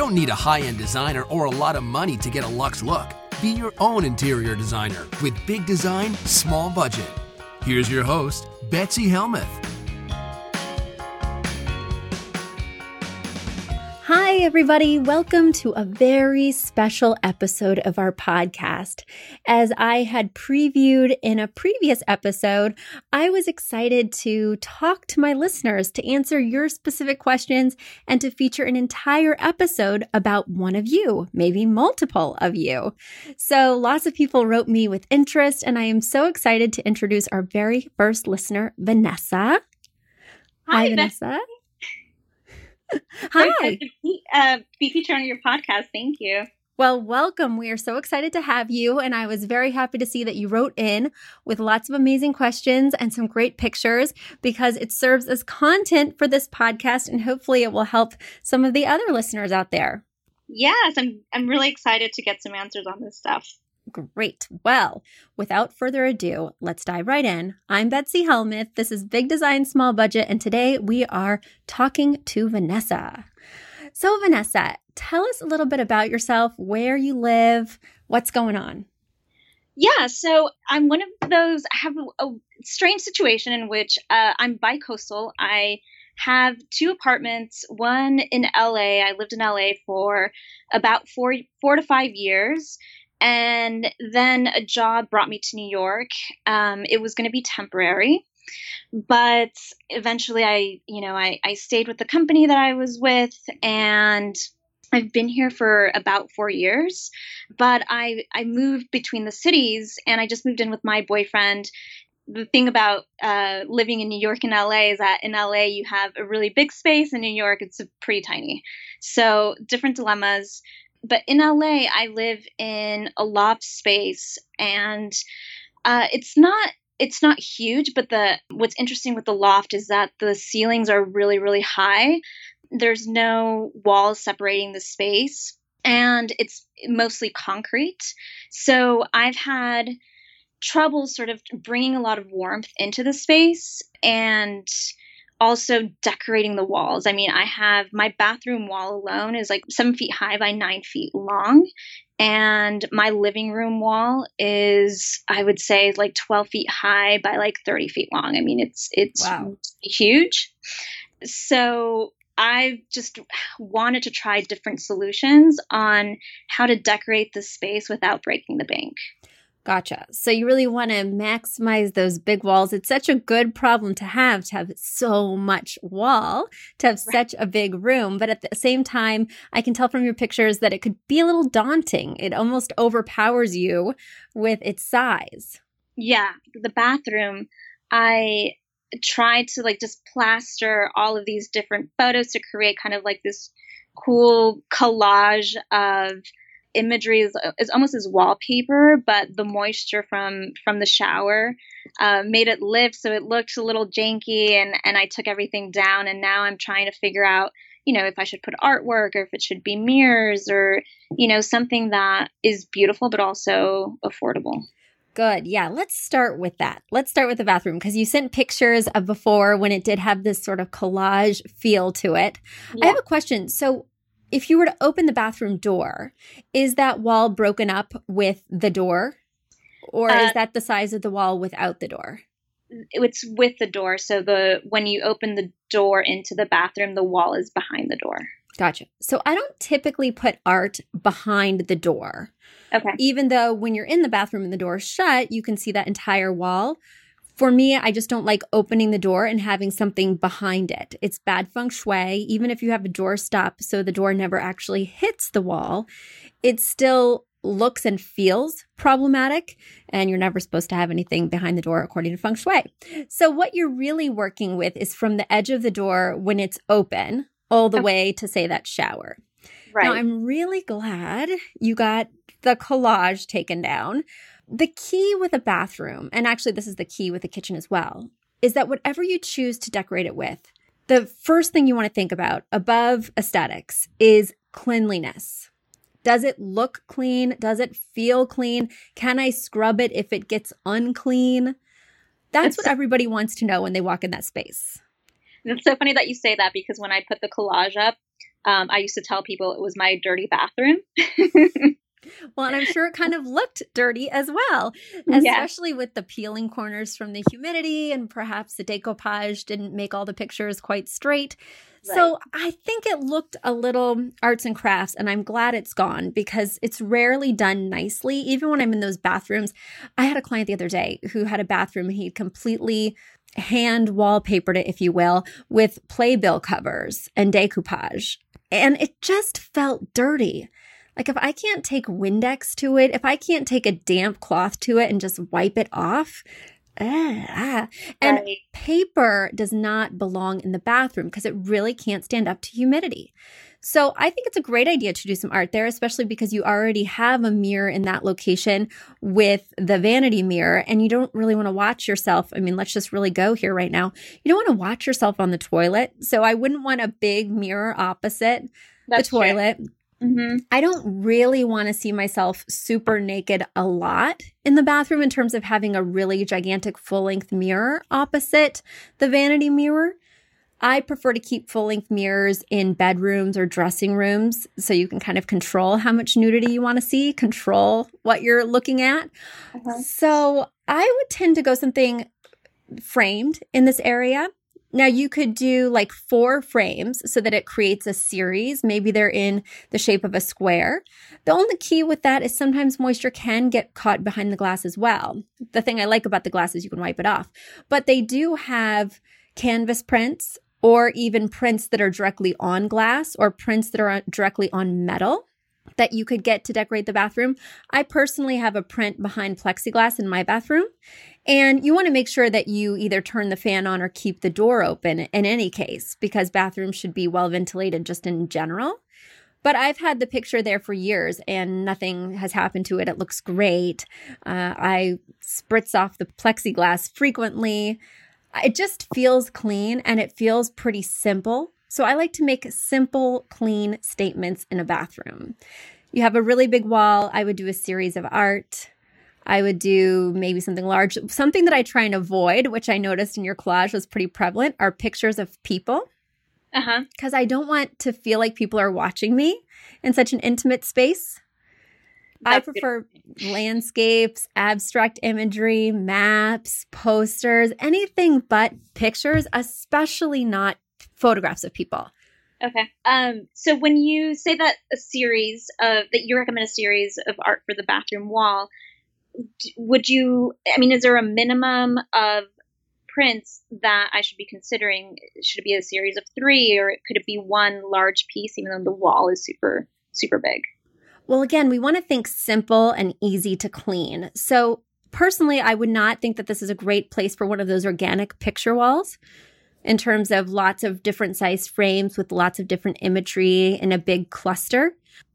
don't need a high end designer or a lot of money to get a luxe look. Be your own interior designer with big design, small budget. Here's your host, Betsy Helmuth. Hi, everybody. Welcome to a very special episode of our podcast. As I had previewed in a previous episode, I was excited to talk to my listeners to answer your specific questions and to feature an entire episode about one of you, maybe multiple of you. So lots of people wrote me with interest, and I am so excited to introduce our very first listener, Vanessa. Hi, Hi Vanessa. Hi. Be, uh, be featured on your podcast. Thank you. Well, welcome. We are so excited to have you. And I was very happy to see that you wrote in with lots of amazing questions and some great pictures because it serves as content for this podcast. And hopefully it will help some of the other listeners out there. Yes, I'm, I'm really excited to get some answers on this stuff. Great. Well, without further ado, let's dive right in. I'm Betsy Helmuth. This is Big Design Small Budget, and today we are talking to Vanessa. So, Vanessa, tell us a little bit about yourself, where you live, what's going on. Yeah, so I'm one of those, I have a, strange situation in which uh, I'm bi-coastal. I have two apartments, one in LA. I lived in LA for about four, four to five years and then a job brought me to New York. Um, it was going to be temporary, but eventually I, you know, I, I stayed with the company that I was with and I've been here for about four years, but I, I moved between the cities and I just moved in with my boyfriend. The thing about uh, living in New York and LA is that in LA you have a really big space, in New York it's pretty tiny. So different dilemmas but in LA, I live in a loft space, and uh, it's not it's not huge. But the what's interesting with the loft is that the ceilings are really really high. There's no walls separating the space, and it's mostly concrete. So I've had trouble sort of bringing a lot of warmth into the space and also decorating the walls. I mean, I have my bathroom wall alone is like seven feet high by nine feet long. And my living room wall is, I would say, like 12 feet high by like 30 feet long. I mean, it's, it's wow. huge. So I've just wanted to try different solutions on how to decorate the space without breaking the bank. Gotcha. So you really want to maximize those big walls. It's such a good problem to have to have so much wall, to have such a big room. But at the same time, I can tell from your pictures that it could be a little daunting. It almost overpowers you with its size. Yeah. The bathroom, I tried to like just plaster all of these different photos to create kind of like this cool collage of imagery is, is almost as wallpaper, but the moisture from from the shower uh, made it live, so it looked a little janky. And and I took everything down, and now I'm trying to figure out, you know, if I should put artwork or if it should be mirrors or you know something that is beautiful but also affordable. Good. Yeah. Let's start with that. Let's start with the bathroom because you sent pictures of before when it did have this sort of collage feel to it. Yeah. I have a question. So, if you were to open the bathroom door, is that wall broken up with the door? Or uh, is that the size of the wall without the door? It's with the door. So the when you open the door into the bathroom, the wall is behind the door. Gotcha. So I don't typically put art behind the door. Okay. Even though when you're in the bathroom and the door is shut, you can see that entire wall. For me, I just don't like opening the door and having something behind it. It's bad feng shui. Even if you have a door stop so the door never actually hits the wall, it still looks and feels problematic and you're never supposed to have anything behind the door according to feng shui. So what you're really working with is from the edge of the door when it's open all the okay. way to say that shower. Right. Now I'm really glad you got the collage taken down the key with a bathroom, and actually, this is the key with the kitchen as well, is that whatever you choose to decorate it with, the first thing you want to think about above aesthetics is cleanliness. Does it look clean? Does it feel clean? Can I scrub it if it gets unclean? That's what everybody wants to know when they walk in that space. It's so funny that you say that because when I put the collage up, Um, I used to tell people it was my dirty bathroom. Well, and I'm sure it kind of looked dirty as well, especially yeah. with the peeling corners from the humidity, and perhaps the decoupage didn't make all the pictures quite straight. Right. So I think it looked a little arts and crafts, and I'm glad it's gone because it's rarely done nicely. Even when I'm in those bathrooms, I had a client the other day who had a bathroom he completely hand wallpapered it, if you will, with playbill covers and decoupage. And it just felt dirty. Like if I can't take Windex to it, if I can't take a damp cloth to it and just wipe it off, ah. and right. paper does not belong in the bathroom because it really can't stand up to humidity. So I think it's a great idea to do some art there, especially because you already have a mirror in that location with the vanity mirror and you don't really want to watch yourself. I mean, let's just really go here right now. You don't want to watch yourself on the toilet. So I wouldn't want a big mirror opposite That's the toilet. True. Mm-hmm. I don't really want to see myself super naked a lot in the bathroom in terms of having a really gigantic full length mirror opposite the vanity mirror. I prefer to keep full length mirrors in bedrooms or dressing rooms so you can kind of control how much nudity you want to see, control what you're looking at. Uh-huh. So I would tend to go something framed in this area. Now you could do like four frames so that it creates a series. Maybe they're in the shape of a square. The only key with that is sometimes moisture can get caught behind the glass as well. The thing I like about the glass is you can wipe it off, but they do have canvas prints or even prints that are directly on glass or prints that are directly on metal that you could get to decorate the bathroom. I personally have a print behind plexiglass in my bathroom. And you want to make sure that you either turn the fan on or keep the door open in any case, because bathrooms should be well ventilated just in general. But I've had the picture there for years and nothing has happened to it. It looks great. Uh, I spritz off the plexiglass frequently. It just feels clean and it feels pretty simple. So I like to make simple, clean statements in a bathroom. You have a really big wall. I would do a series of art. I would do maybe something large. Something that I try and avoid, which I noticed in your collage was pretty prevalent, are pictures of people. Uh huh. Because I don't want to feel like people are watching me in such an intimate space. That's I prefer good. landscapes, abstract imagery, maps, posters, anything but pictures, especially not photographs of people. Okay. Um, so when you say that a series of that you recommend a series of art for the bathroom wall, would you? I mean, is there a minimum of prints that I should be considering? Should it be a series of three, or could it be one large piece, even though the wall is super super big? Well, again, we want to think simple and easy to clean. So personally, I would not think that this is a great place for one of those organic picture walls in terms of lots of different size frames with lots of different imagery in a big cluster.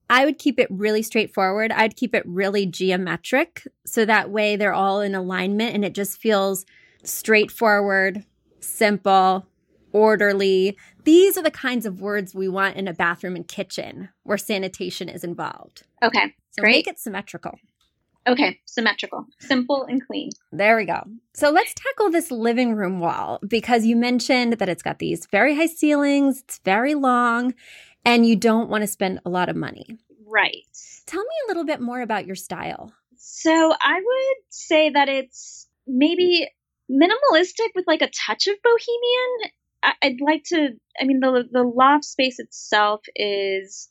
I would keep it really straightforward. I'd keep it really geometric. So that way they're all in alignment and it just feels straightforward, simple, orderly. These are the kinds of words we want in a bathroom and kitchen where sanitation is involved. Okay. So great. make it symmetrical. Okay, symmetrical, simple and clean. There we go. So let's tackle this living room wall because you mentioned that it's got these very high ceilings, it's very long, and you don't want to spend a lot of money. Right. Tell me a little bit more about your style. So I would say that it's maybe minimalistic with like a touch of bohemian. I- would like to, I mean, the, the loft space itself is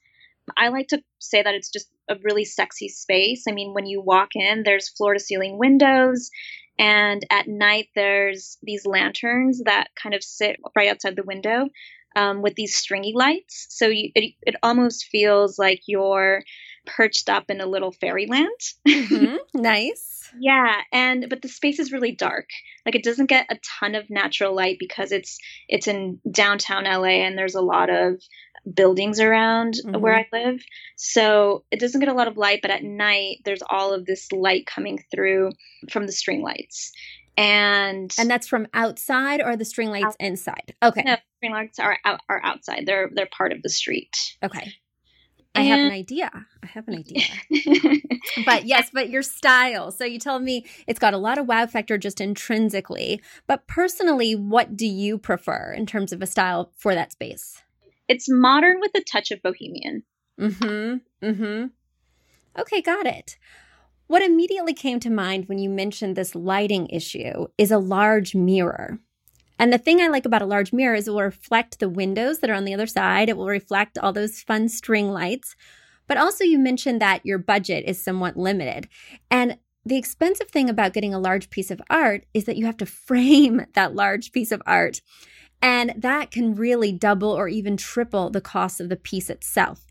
I like to say that it's just a really sexy space. I mean, when you walk in, there's floor to ceiling windows, and at night, there's these lanterns that kind of sit right outside the window um, with these stringy lights. So you, it, it almost feels like you're perched up in a little fairyland. Mm-hmm. nice. Yeah, and but the space is really dark. Like it doesn't get a ton of natural light because it's it's in downtown LA and there's a lot of buildings around mm-hmm. where I live. So it doesn't get a lot of light, but at night there's all of this light coming through from the string lights. And and that's from outside or the string lights out, inside. Okay. No, string lights are out, are outside. They're they're part of the street. Okay. I have an idea. I have an idea. but yes, but your style. So you tell me it's got a lot of wow factor just intrinsically. But personally, what do you prefer in terms of a style for that space? It's modern with a touch of bohemian. Mm-hmm. Mm-hmm. Okay, got it. What immediately came to mind when you mentioned this lighting issue is a large mirror. And the thing I like about a large mirror is it will reflect the windows that are on the other side. It will reflect all those fun string lights. But also, you mentioned that your budget is somewhat limited. And the expensive thing about getting a large piece of art is that you have to frame that large piece of art. And that can really double or even triple the cost of the piece itself.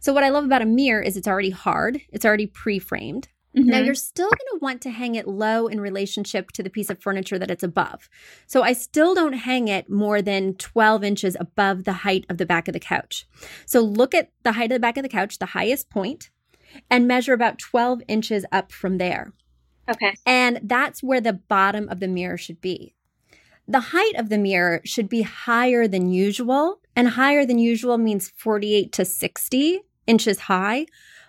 So, what I love about a mirror is it's already hard, it's already pre framed. Mm-hmm. Now, you're still going to want to hang it low in relationship to the piece of furniture that it's above. So, I still don't hang it more than 12 inches above the height of the back of the couch. So, look at the height of the back of the couch, the highest point, and measure about 12 inches up from there. Okay. And that's where the bottom of the mirror should be. The height of the mirror should be higher than usual, and higher than usual means 48 to 60 inches high.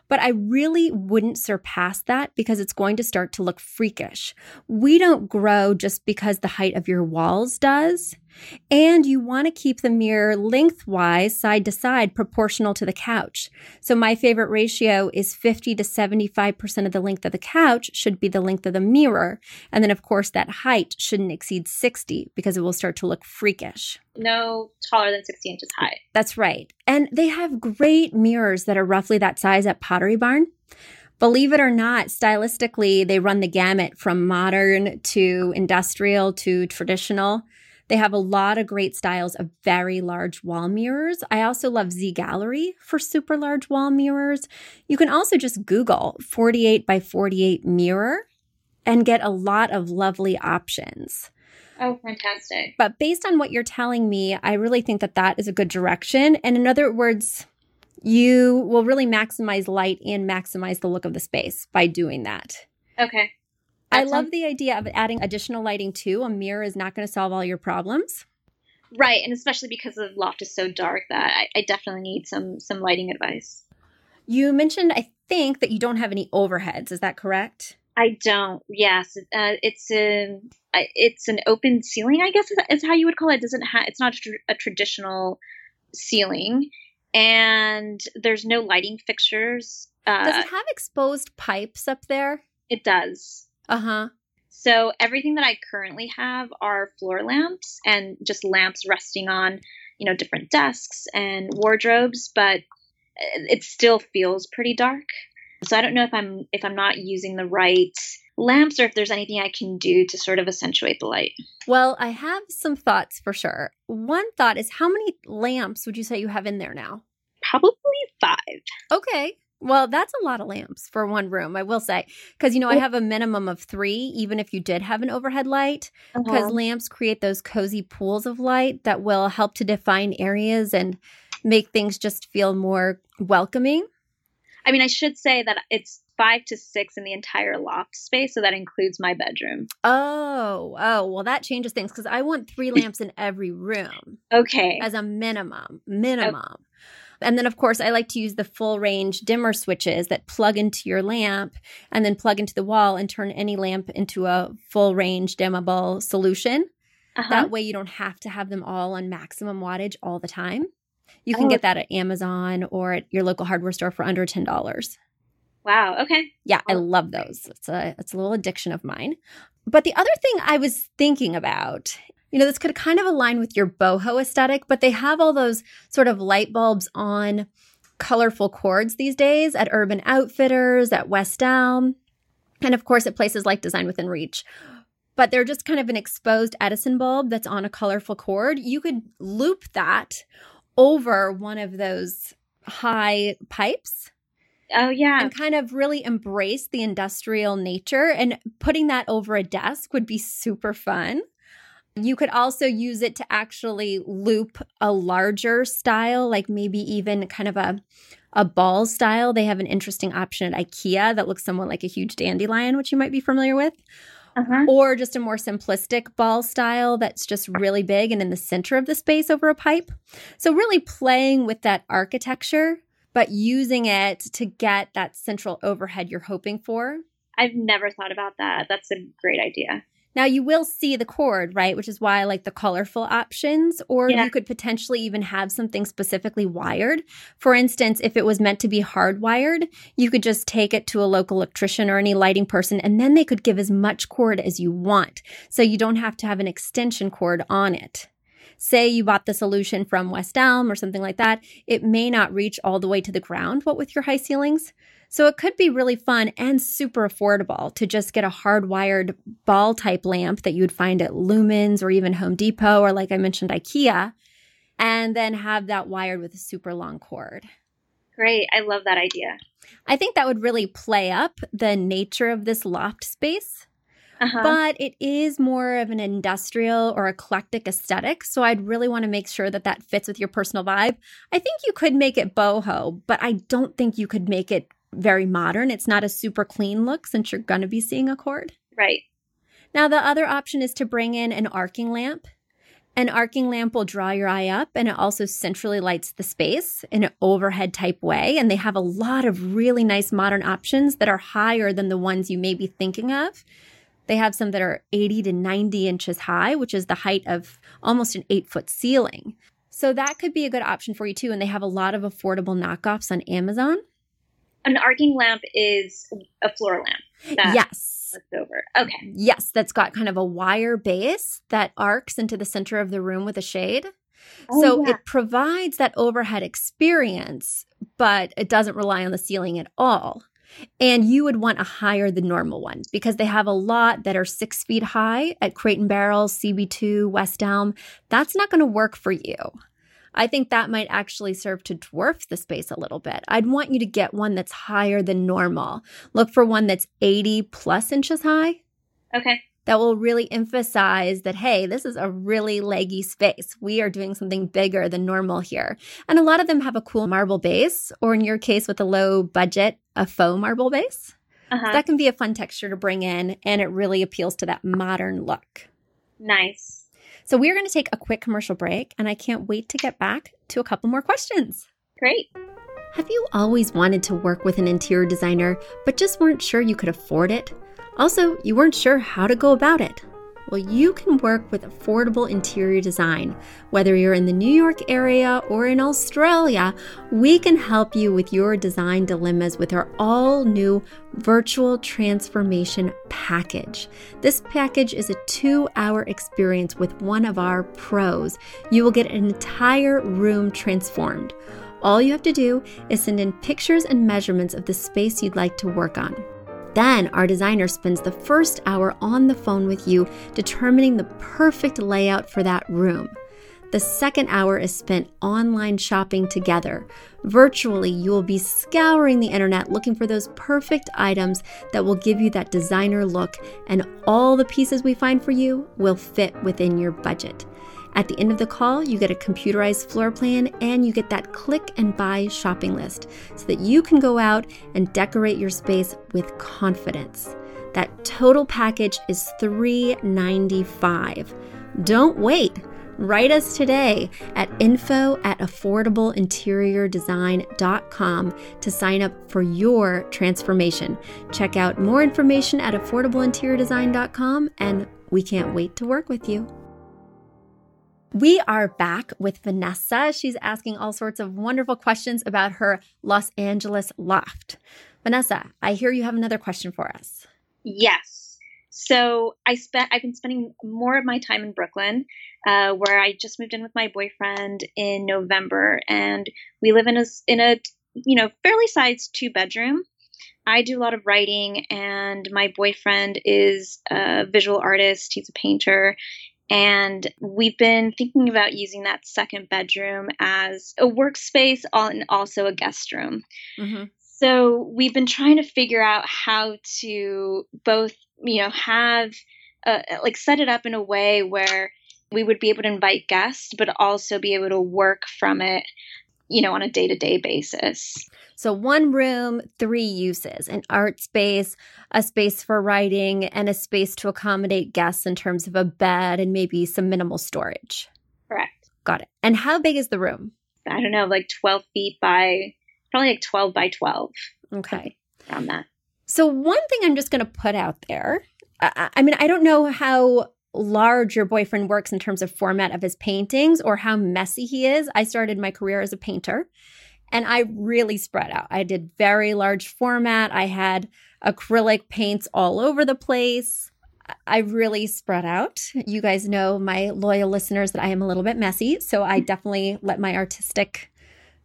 But I really wouldn't surpass that because it's going to start to look freakish. We don't grow just because the height of your walls does. And you want to keep the mirror lengthwise, side to side, proportional to the couch. So my favorite ratio is 50 to 75% of the length of the couch should be the length of the mirror. And then, of course, that height shouldn't exceed 60 because it will start to look freakish. No taller than 60 inches high. That's right. And they have great mirrors that are roughly that size at Pottery Barn. Believe it or not, stylistically, they run the gamut from modern to industrial to traditional. They have a lot of great styles of very large wall mirrors. I also love Z Gallerie for super large wall mirrors. You can also just Google 48 by 48 mirror and get a lot of lovely options. Oh, fantastic. But based on what you're telling me, I really think that that is a good direction. And in other words, you will really maximize light and maximize the look of the space by doing that. Okay. I love the idea of adding additional lighting too. A mirror is not going to solve all your problems. Right, and especially because the loft is so dark that I, I definitely need some some lighting advice. You mentioned, I think, that you don't have any overheads. Is that correct? I don't. Yes, uh, it's a it's an open ceiling. I guess is, how you would call it. it doesn't have it's not a, tr- a traditional ceiling, and there's no lighting fixtures. Uh, does it have exposed pipes up there? It does. Uh huh. So everything that I currently have are floor lamps and just lamps resting on, you know, different desks and wardrobes, but it still feels pretty dark. So I don't know if I'm if I'm not using the right lamps or if there's anything I can do to sort of accentuate the light. Well, I have some thoughts for sure. One thought is how many lamps would you say you have in there now? Probably 5. Okay. Well, that's a lot of lamps for one room, I will say. Because, you know, I have a minimum of three, even if you did have an overhead light, because uh-huh. lamps create those cozy pools of light that will help to define areas and make things just feel more welcoming. I mean, I should say that it's five to six in the entire loft space, so that includes my bedroom. Oh, oh, well, that changes things because I want three lamps in every room. Okay. As a minimum, minimum. Okay. And then, of course, I like to use the full range dimmer switches that plug into your lamp and then plug into the wall and turn any lamp into a full range dimmable solution. Uh-huh. That way, you don't have to have them all on maximum wattage all the time. You can oh. get that at Amazon or at your local hardware store for under $10. Wow. Okay. Yeah, I love those. It's a it's a little addiction of mine. But the other thing I was thinking about you know, this could kind of align with your boho aesthetic, but they have all those sort of light bulbs on colorful cords these days at Urban Outfitters, at West Elm, and of course at places like Design Within Reach. But they're just kind of an exposed Edison bulb that's on a colorful cord. You could loop that over one of those high pipes. Oh, yeah. And kind of really embrace the industrial nature. And putting that over a desk would be super fun. You could also use it to actually loop a larger style, like maybe even kind of a a ball style. They have an interesting option at IKEA that looks somewhat like a huge dandelion, which you might be familiar with. Uh-huh. Or just a more simplistic ball style that's just really big and in the center of the space over a pipe. So, really playing with that architecture, but using it to get that central overhead you're hoping for. I've never thought about that. That's a great idea. Now you will see the cord, right? Which is why I like the colorful options. Or Yeah. you could potentially even have something specifically wired. For instance, if it was meant to be hardwired, you could just take it to a local electrician or any lighting person, and then they could give as much cord as you want. So you don't have to have an extension cord on it. Say you bought the solution from West Elm or something like that, it may not reach all the way to the ground, what with your high ceilings. So it could be really fun and super affordable to just get a hardwired ball type lamp that you would find at Lumens or even Home Depot or like I mentioned IKEA and then have that wired with a super long cord. Great. I love that idea. I think that would really play up the nature of this loft space, Uh-huh. but it is more of an industrial or eclectic aesthetic. So I'd really want to make sure that that fits with your personal vibe. I think you could make it boho, but I don't think you could make it very modern. It's not a super clean look since you're going to be seeing a cord. right. Now, the other option is to bring in an arcing lamp. An arcing lamp will draw your eye up and it also centrally lights the space in an overhead type way. And they have a lot of really nice modern options that are higher than the ones you may be thinking of. They have some that are 80 to 90 inches high, which is the height of almost an eight foot ceiling. So that could be a good option for you too. And they have a lot of affordable knockoffs on Amazon. An arcing lamp is a floor lamp. That yes. over. Okay. Yes, that's got kind of a wire base that arcs into the center of the room with a shade. Oh, so yeah. it provides that overhead experience, but it doesn't rely on the ceiling at all. And you would want a higher than normal one because they have a lot that are six feet high at Crate and Barrel, CB2, West Elm. That's not going to work for you. I think that might actually serve to dwarf the space a little bit. I'd want you to get one that's higher than normal. Look for one that's 80 plus inches high Okay. That will really emphasize that, hey, this is a really leggy space. We are doing something bigger than normal here. And a lot of them have a cool marble base, or in your case, with a low budget, a faux marble base. Uh-huh. That can be a fun texture to bring in, and it really appeals to that modern look. nice. So, we're going to take a quick commercial break, and I can't wait to get back to a couple more questions. Great. Have you always wanted to work with an interior designer, but just weren't sure you could afford it? Also, you weren't sure how to go about it? Well, you can work with affordable interior design. Whether you're in the New York area or in Australia, we can help you with your design dilemmas with our all new virtual transformation package. This package is a two hour experience with one of our pros. You will get an entire room transformed. All you have to do is send in pictures and measurements of the space you'd like to work on. Then our designer spends the first hour on the phone with you, determining the perfect layout for that room. The second hour is spent online shopping together. Virtually, you will be scouring the internet looking for those perfect items that will give you that designer look, and all the pieces we find for you will fit within your budget. At the end of the call, you get a computerized floor plan and you get that click and buy shopping list so that you can go out and decorate your space with confidence. That total package is 395. Don't wait. Write us today at info at affordableinteriordesign.com to sign up for your transformation. Check out more information at affordableinteriordesign.com and we can't wait to work with you. We are back with Vanessa. She's asking all sorts of wonderful questions about her Los Angeles loft. Vanessa, I hear you have another question for us. Yes. So I spent. I've been spending more of my time in Brooklyn, uh, where I just moved in with my boyfriend in November, and we live in a in a you know fairly sized two bedroom. I do a lot of writing, and my boyfriend is a visual artist. He's a painter, and we've been thinking about using that second bedroom as a workspace and also a guest room. Mm-hmm. So we've been trying to figure out how to both, you know, have uh, like set it up in a way where we would be able to invite guests, but also be able to work from it, you know, on a day to day basis. So, one room, three uses an art space, a space for writing, and a space to accommodate guests in terms of a bed and maybe some minimal storage. Correct. Got it. And how big is the room? I don't know, like 12 feet by probably like 12 by 12 Okay. around that. So, one thing I'm just going to put out there I, I mean, I don't know how large your boyfriend works in terms of format of his paintings or how messy he is. I started my career as a painter and I really spread out. I did very large format. I had acrylic paints all over the place. I really spread out. You guys know, my loyal listeners, that I am a little bit messy. So I definitely let my artistic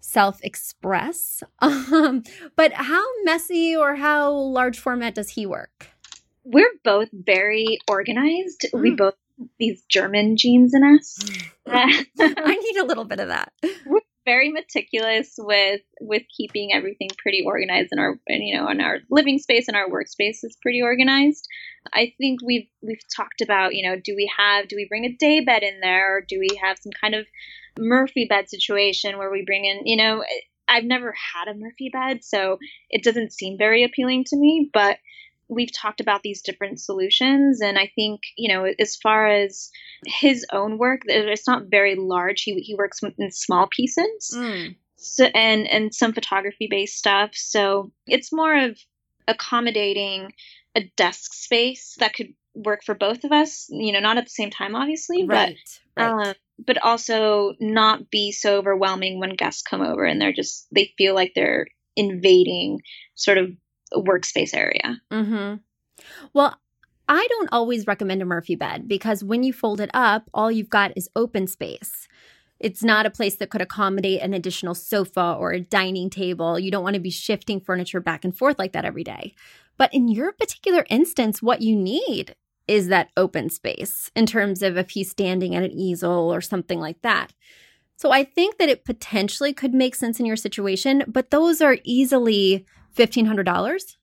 self express. Um, but how messy or how large format does he work? We're both very organized. Mm. We both these German genes in us. I need a little bit of that. We're very meticulous with with keeping everything pretty organized in our you know in our living space and our workspace is pretty organized. I think we've we've talked about you know do we have do we bring a day bed in there or do we have some kind of Murphy bed situation where we bring in you know I've never had a Murphy bed so it doesn't seem very appealing to me but we've talked about these different solutions and i think you know as far as his own work it's not very large he, he works in small pieces mm. so, and and some photography based stuff so it's more of accommodating a desk space that could work for both of us you know not at the same time obviously right, but right. Um, but also not be so overwhelming when guests come over and they're just they feel like they're invading sort of workspace area. Mm-hmm. Well, I don't always recommend a Murphy bed because when you fold it up, all you've got is open space. It's not a place that could accommodate an additional sofa or a dining table. You don't want to be shifting furniture back and forth like that every day. But in your particular instance, what you need is that open space in terms of if he's standing at an easel or something like that. So I think that it potentially could make sense in your situation, but those are easily $1,500.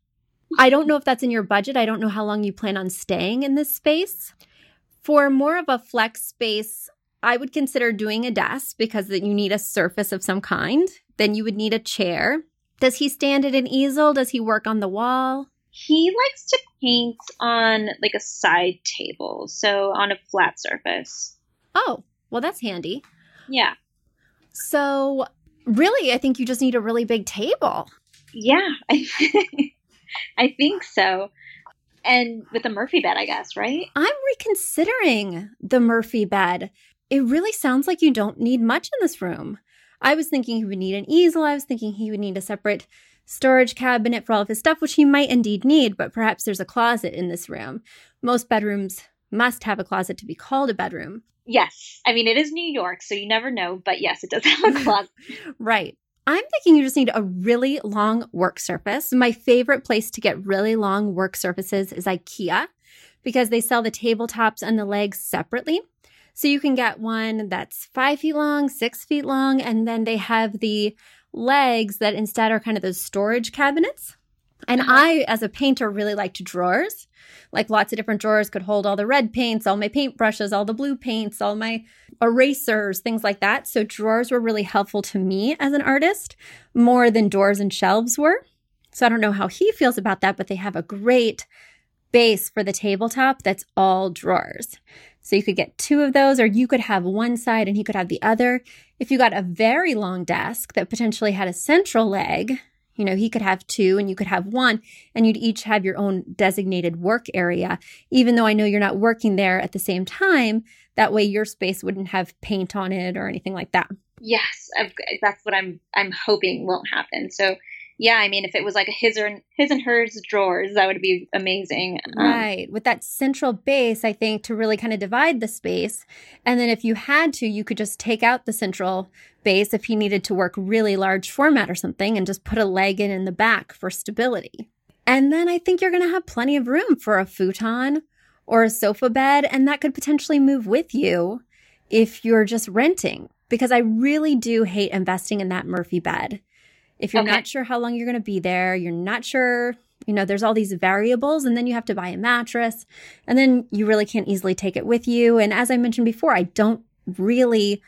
I don't know if that's in your budget. I don't know how long you plan on staying in this space. For more of a flex space, I would consider doing a desk because that you need a surface of some kind. Then you would need a chair. Does he stand at an easel? Does he work on the wall? He likes to paint on like a side table, so on a flat surface. Oh, well, that's handy. Yeah. So, really, I think you just need a really big table. Yeah, I, I think so. And with the Murphy bed, I guess, right? I'm reconsidering the Murphy bed. It really sounds like you don't need much in this room. I was thinking he would need an easel. I was thinking he would need a separate storage cabinet for all of his stuff, which he might indeed need, but perhaps there's a closet in this room. Most bedrooms must have a closet to be called a bedroom. Yes. I mean, it is New York, so you never know, but yes, it does have a closet. right. I'm thinking you just need a really long work surface. My favorite place to get really long work surfaces is IKEA because they sell the tabletops and the legs separately. So you can get one that's five feet long, six feet long, and then they have the legs that instead are kind of those storage cabinets. And uh-huh. I, as a painter, really liked drawers. Like lots of different drawers could hold all the red paints, all my paintbrushes, all the blue paints, all my erasers, things like that. So drawers were really helpful to me as an artist more than doors and shelves were. So I don't know how he feels about that, but they have a great base for the tabletop that's all drawers. So you could get two of those, or you could have one side and he could have the other. If you got a very long desk that potentially had a central leg, you know, he could have two and you could have one, and you'd each have your own designated work area. Even though I know you're not working there at the same time, that way your space wouldn't have paint on it or anything like that. Yes, that's what I'm I'm hoping won't happen. So yeah, I mean, if it was like a his or his and hers drawers, that would be amazing. Um, right. With that central base, I think to really kind of divide the space. And then if you had to, you could just take out the central base if he needed to work really large format or something and just put a leg in in the back for stability. And then I think you're going to have plenty of room for a futon or a sofa bed. And that could potentially move with you if you're just renting because I really do hate investing in that Murphy bed. If you're okay. not sure how long you're going to be there, you're not sure, you know, there's all these variables, and then you have to buy a mattress, and then you really can't easily take it with you. And as I mentioned before, I don't really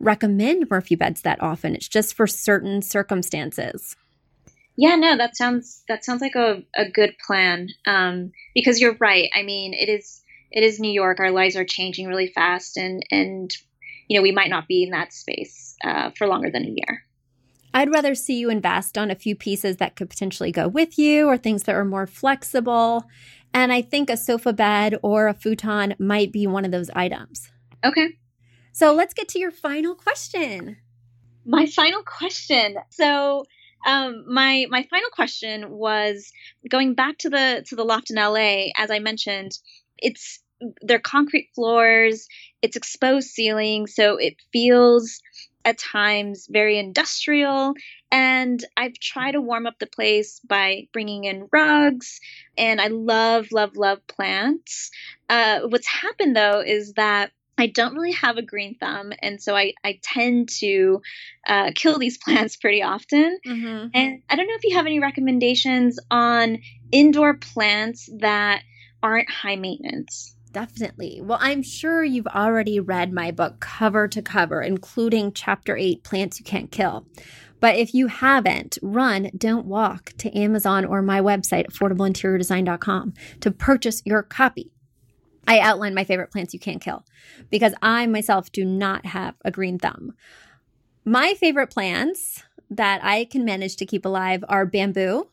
recommend Murphy beds that often. It's just for certain circumstances. Yeah, no, that sounds that sounds like a, a good plan. Um, because you're right. I mean, it is it is New York. Our lives are changing really fast, and and you know we might not be in that space uh, for longer than a year. I'd rather see you invest on a few pieces that could potentially go with you or things that are more flexible. And I think a sofa bed or a futon might be one of those items. Okay. So let's get to your final question. My final question. So um, my my final question was going back to the to the loft in LA. As I mentioned, it's they're concrete floors, it's exposed ceiling, so it feels at times very industrial. And I've tried to warm up the place by bringing in rugs, and I love, love, love plants. Uh, what's happened though is that I don't really have a green thumb, and so I, I tend to uh, kill these plants pretty often. Mm-hmm. And I don't know if you have any recommendations on indoor plants that aren't high maintenance. Definitely. Well, I'm sure you've already read my book cover to cover, including chapter eight Plants You Can't Kill. But if you haven't, run, don't walk to Amazon or my website, affordableinteriordesign.com, to purchase your copy. I outline my favorite plants you can't kill because I myself do not have a green thumb. My favorite plants that I can manage to keep alive are bamboo.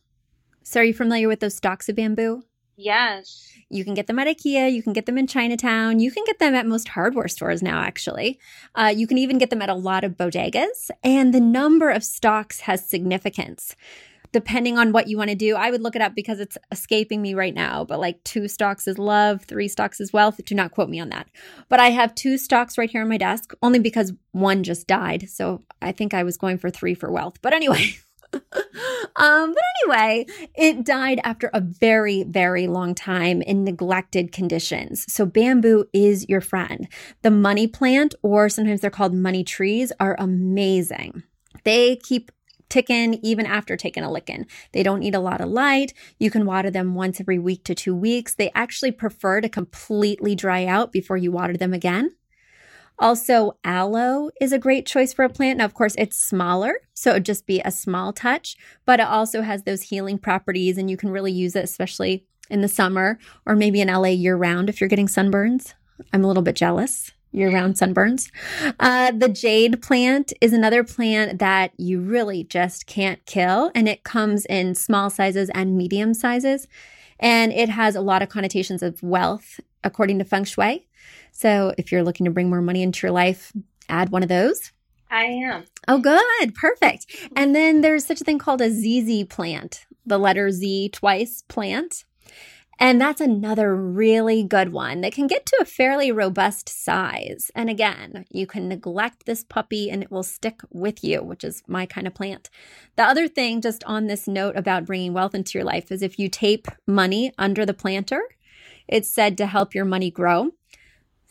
So, are you familiar with those stalks of bamboo? Yes. You can get them at IKEA. You can get them in Chinatown. You can get them at most hardware stores now, actually. Uh, you can even get them at a lot of bodegas. And the number of stocks has significance depending on what you want to do. I would look it up because it's escaping me right now. But like two stocks is love, three stocks is wealth. Do not quote me on that. But I have two stocks right here on my desk, only because one just died. So I think I was going for three for wealth. But anyway. um, but anyway, it died after a very, very long time in neglected conditions. So bamboo is your friend. The money plant, or sometimes they're called money trees, are amazing. They keep ticking even after taking a licking. They don't need a lot of light. You can water them once every week to two weeks. They actually prefer to completely dry out before you water them again. Also, aloe is a great choice for a plant. Now, of course, it's smaller, so it would just be a small touch, but it also has those healing properties, and you can really use it, especially in the summer or maybe in LA year round if you're getting sunburns. I'm a little bit jealous year round sunburns. Uh, the jade plant is another plant that you really just can't kill, and it comes in small sizes and medium sizes. And it has a lot of connotations of wealth according to feng shui. So if you're looking to bring more money into your life, add one of those. I am. Oh, good. Perfect. And then there's such a thing called a ZZ plant, the letter Z twice plant. And that's another really good one that can get to a fairly robust size. And again, you can neglect this puppy and it will stick with you, which is my kind of plant. The other thing, just on this note about bringing wealth into your life, is if you tape money under the planter, it's said to help your money grow.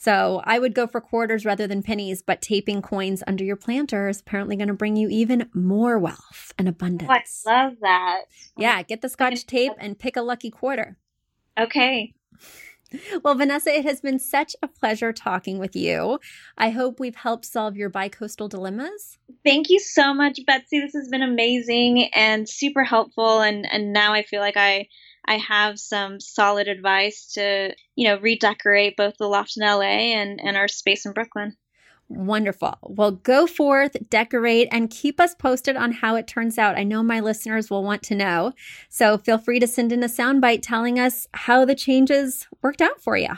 So I would go for quarters rather than pennies, but taping coins under your planter is apparently going to bring you even more wealth and abundance. Oh, I love that. Yeah, get the scotch tape and pick a lucky quarter. Okay. Well, Vanessa, it has been such a pleasure talking with you. I hope we've helped solve your bicoastal dilemmas. Thank you so much, Betsy. This has been amazing and super helpful. And, and now I feel like I I have some solid advice to, you know, redecorate both the loft in LA and, and our space in Brooklyn. Wonderful. Well, go forth, decorate, and keep us posted on how it turns out. I know my listeners will want to know. So feel free to send in a soundbite telling us how the changes worked out for you.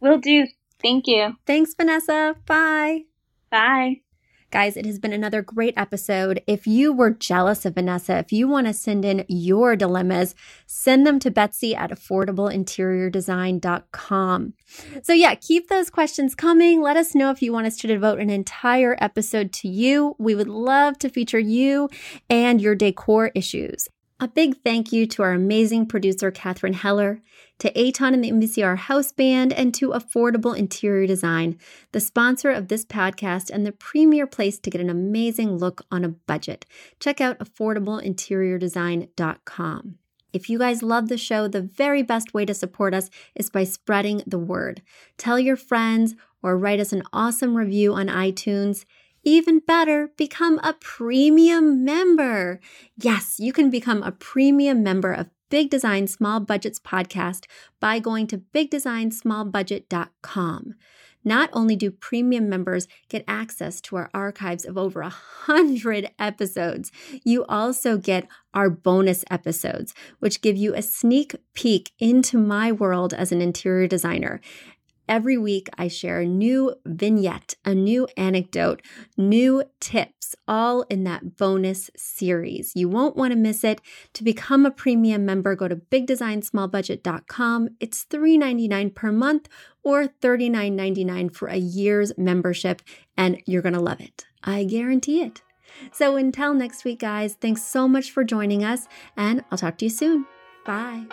Will do. Thank you. Thanks, Vanessa. Bye. Bye. Guys, it has been another great episode. If you were jealous of Vanessa, if you want to send in your dilemmas, send them to Betsy at affordableinteriordesign.com. So, yeah, keep those questions coming. Let us know if you want us to devote an entire episode to you. We would love to feature you and your decor issues. A big thank you to our amazing producer, Catherine Heller, to Aton and the MVCR House Band, and to Affordable Interior Design, the sponsor of this podcast and the premier place to get an amazing look on a budget. Check out affordableinteriordesign.com. If you guys love the show, the very best way to support us is by spreading the word. Tell your friends or write us an awesome review on iTunes. Even better, become a premium member. Yes, you can become a premium member of Big Design Small Budgets podcast by going to bigdesignsmallbudget.com. Not only do premium members get access to our archives of over a hundred episodes, you also get our bonus episodes, which give you a sneak peek into my world as an interior designer. Every week, I share a new vignette, a new anecdote, new tips, all in that bonus series. You won't want to miss it. To become a premium member, go to bigdesignsmallbudget.com. It's $3.99 per month or $39.99 for a year's membership, and you're going to love it. I guarantee it. So until next week, guys, thanks so much for joining us, and I'll talk to you soon. Bye.